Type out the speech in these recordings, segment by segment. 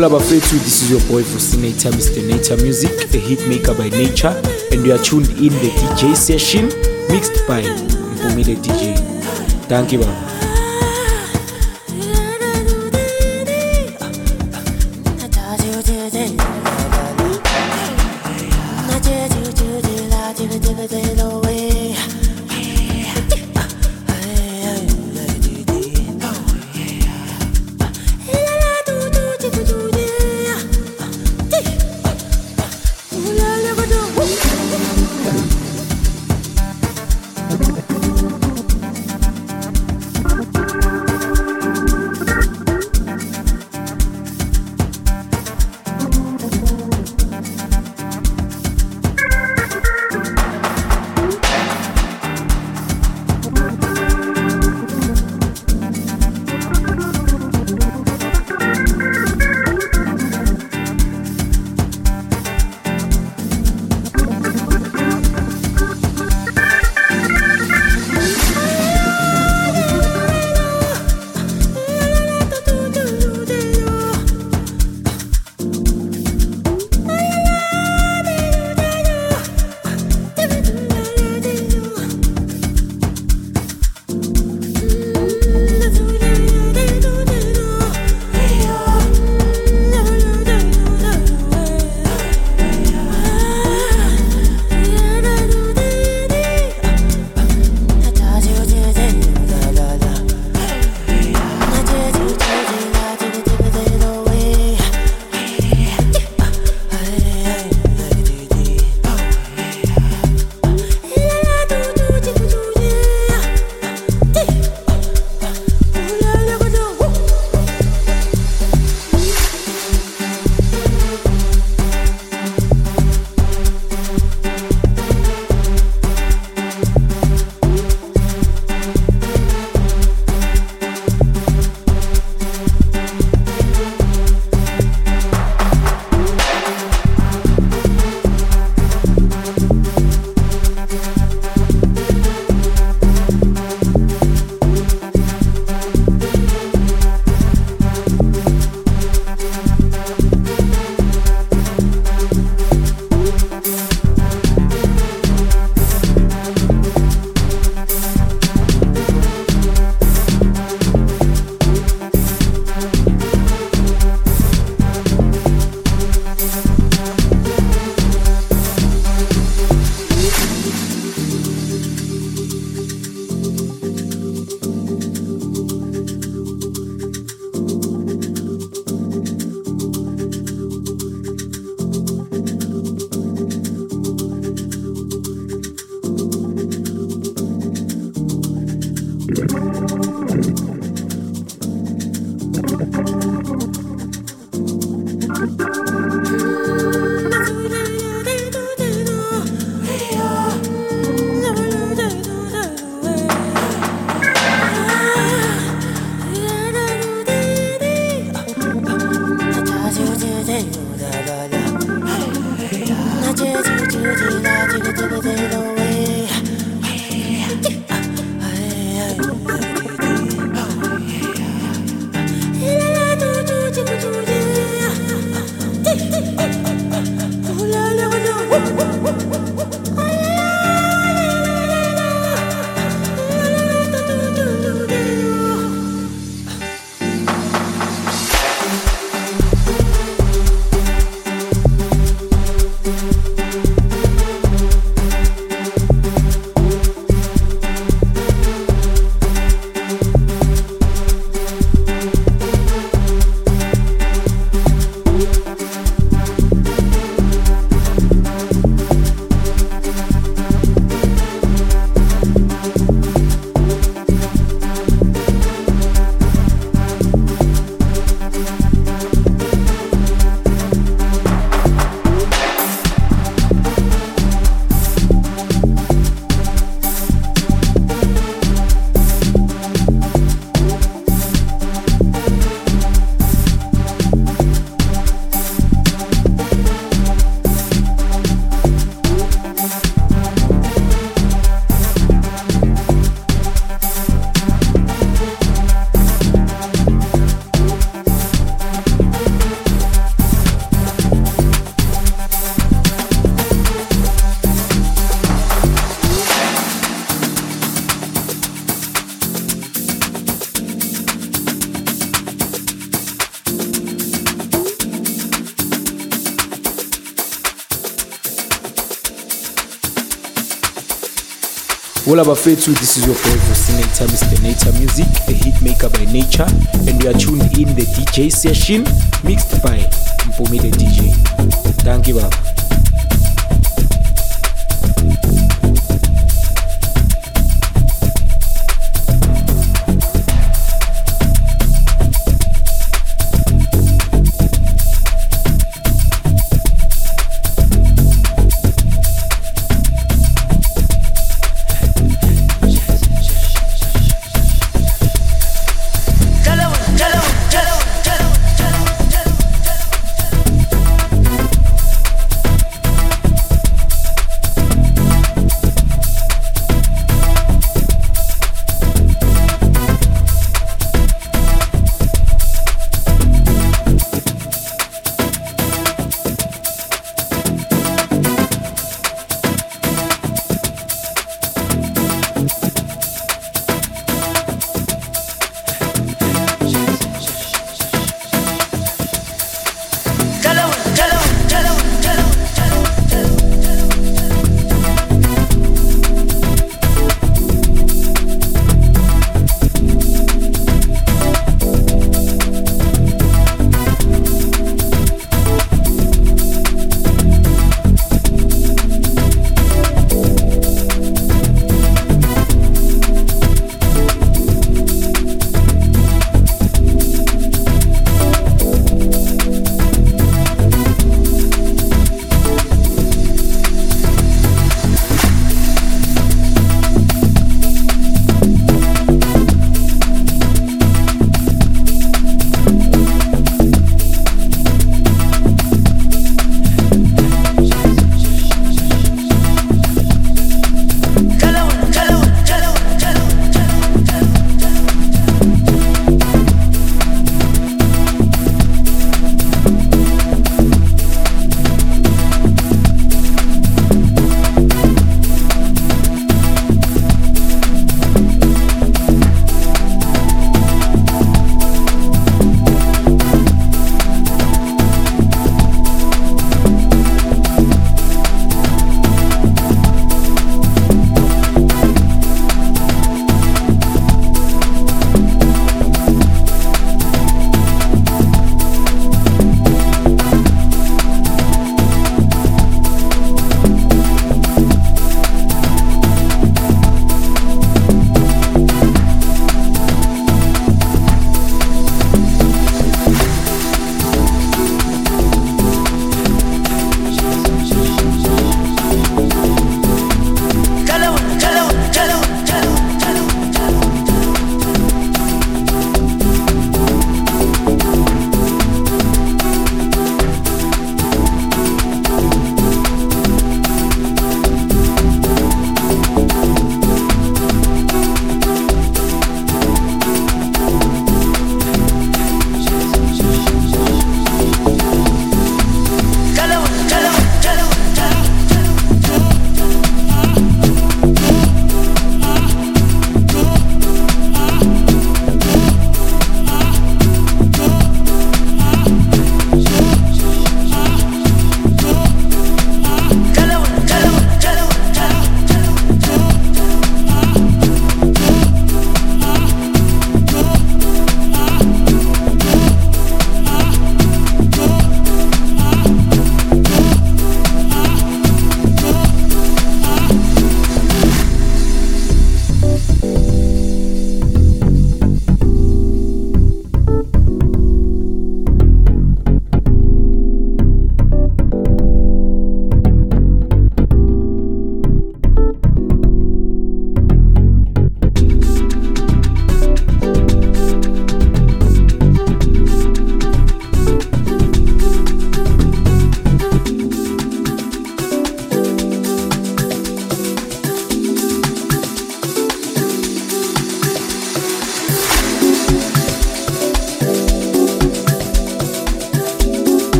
All about Fetu, this is your boy Fusinator, Mr. Nature Music, a hit maker by nature, and you are tuned in the DJ session mixed by Mpumi the DJ. Thank you, Baba. All abafethu, this is your boy Vocinator, Mr. Nature Music, a hit maker by nature, and we are tuned in the DJ session mixed by Mpumi the DJ. Thank you, Baba.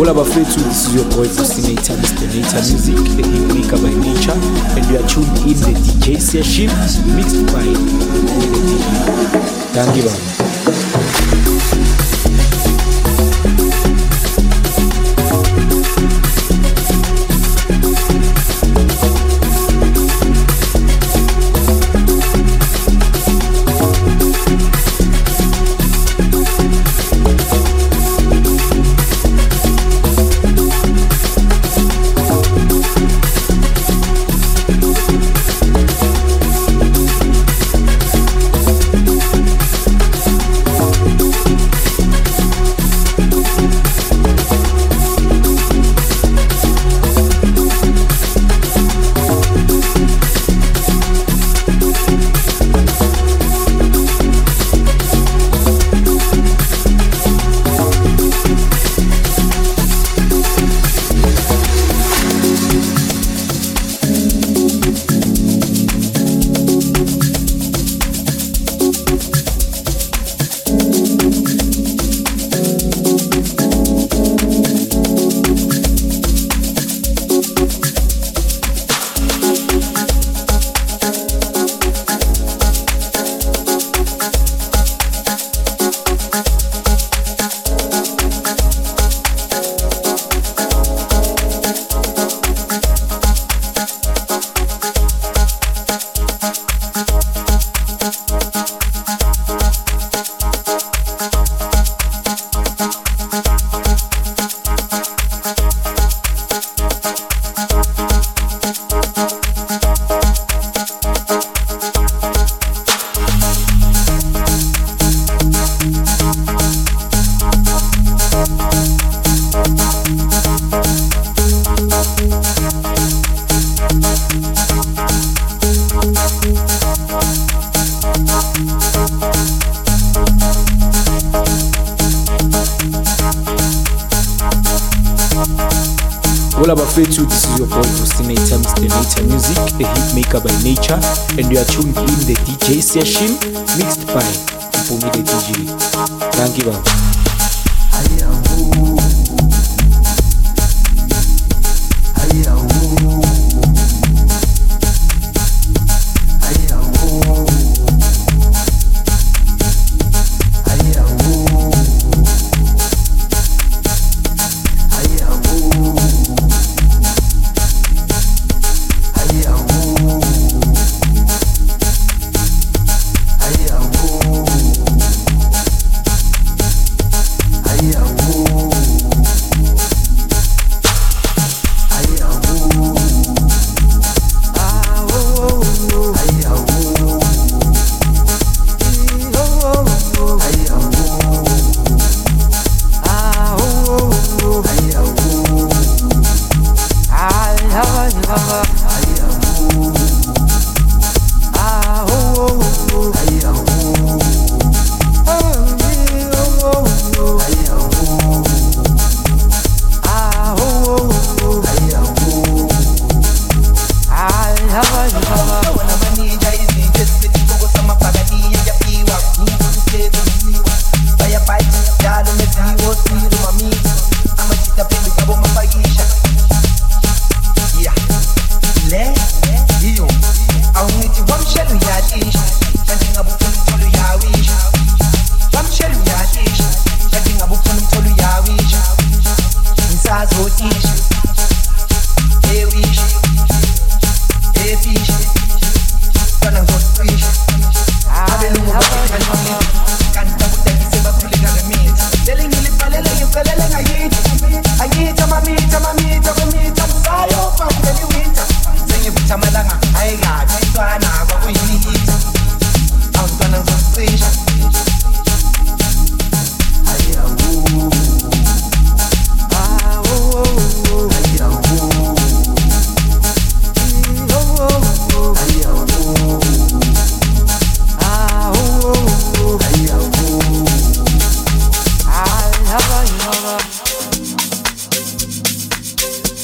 All our friends, this is your boy Fustinator, Mr. Nature Music, the hit maker by nature, and you are tuned in the DJ session mixed by the DJ. Thank you, baba. A hit maker by nature, and you are tuned in the DJ session mixed by Mpumi the DJ. Thank you,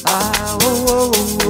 Ah, oh, oh, oh, oh.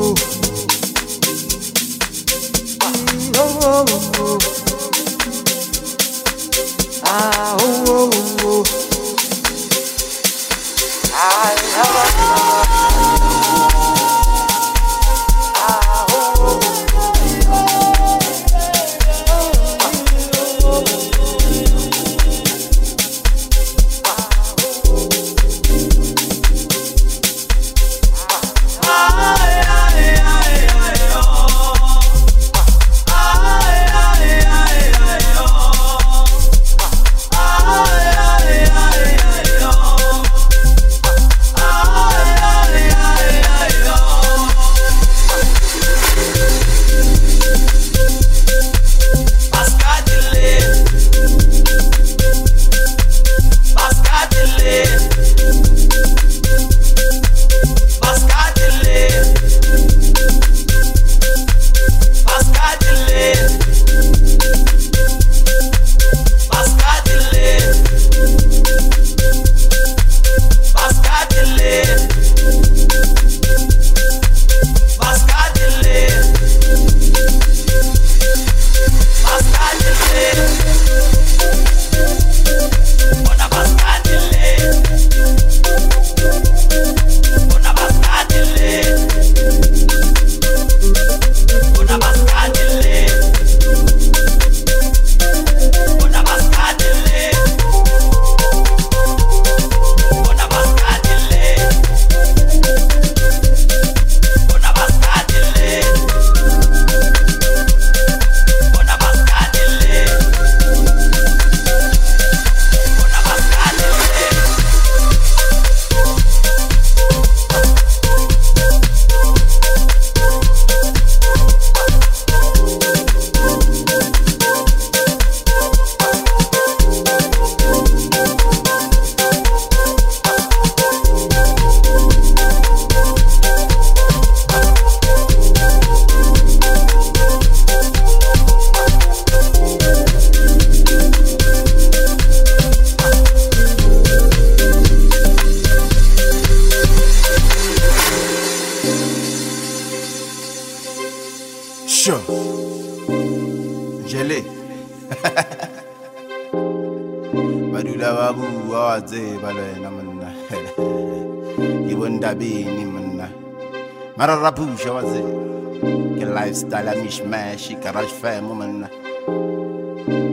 Mishmash garage fam monna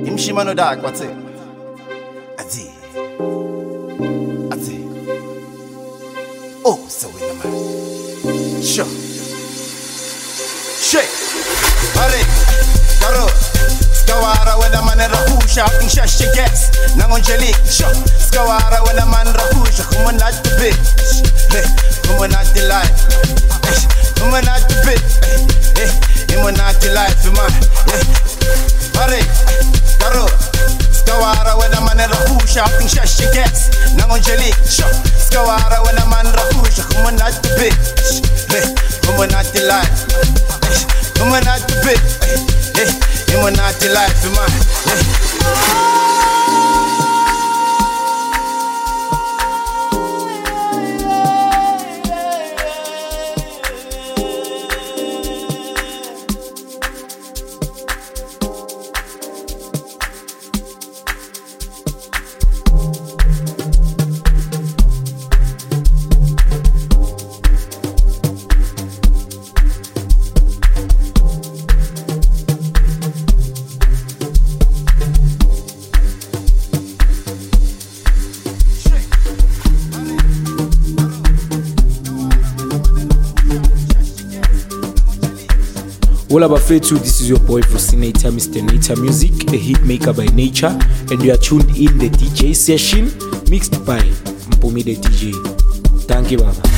ke mshimano dak wa tseba azi azi oh so wena man sure shake Hurry, Karo, Skawara when a man rahusha, in shash gas, Nangonjeli, sho, Skawara when a man rahusha, come on not the bitch, hey, come on not the life, come on not the bitch, hey, come the life, man, Hurry, Karo, Skawara when a man rahusha, in shash gas, Nangonjeli, Skawara when a man rahusha, the bitch, the life, Come on out the bit, Fletu, this is your boy for Fosinator, Mr. Nature Music, a hit maker by nature, and you are tuned in the DJ session mixed by Mpumi the DJ. Thank you, Baba.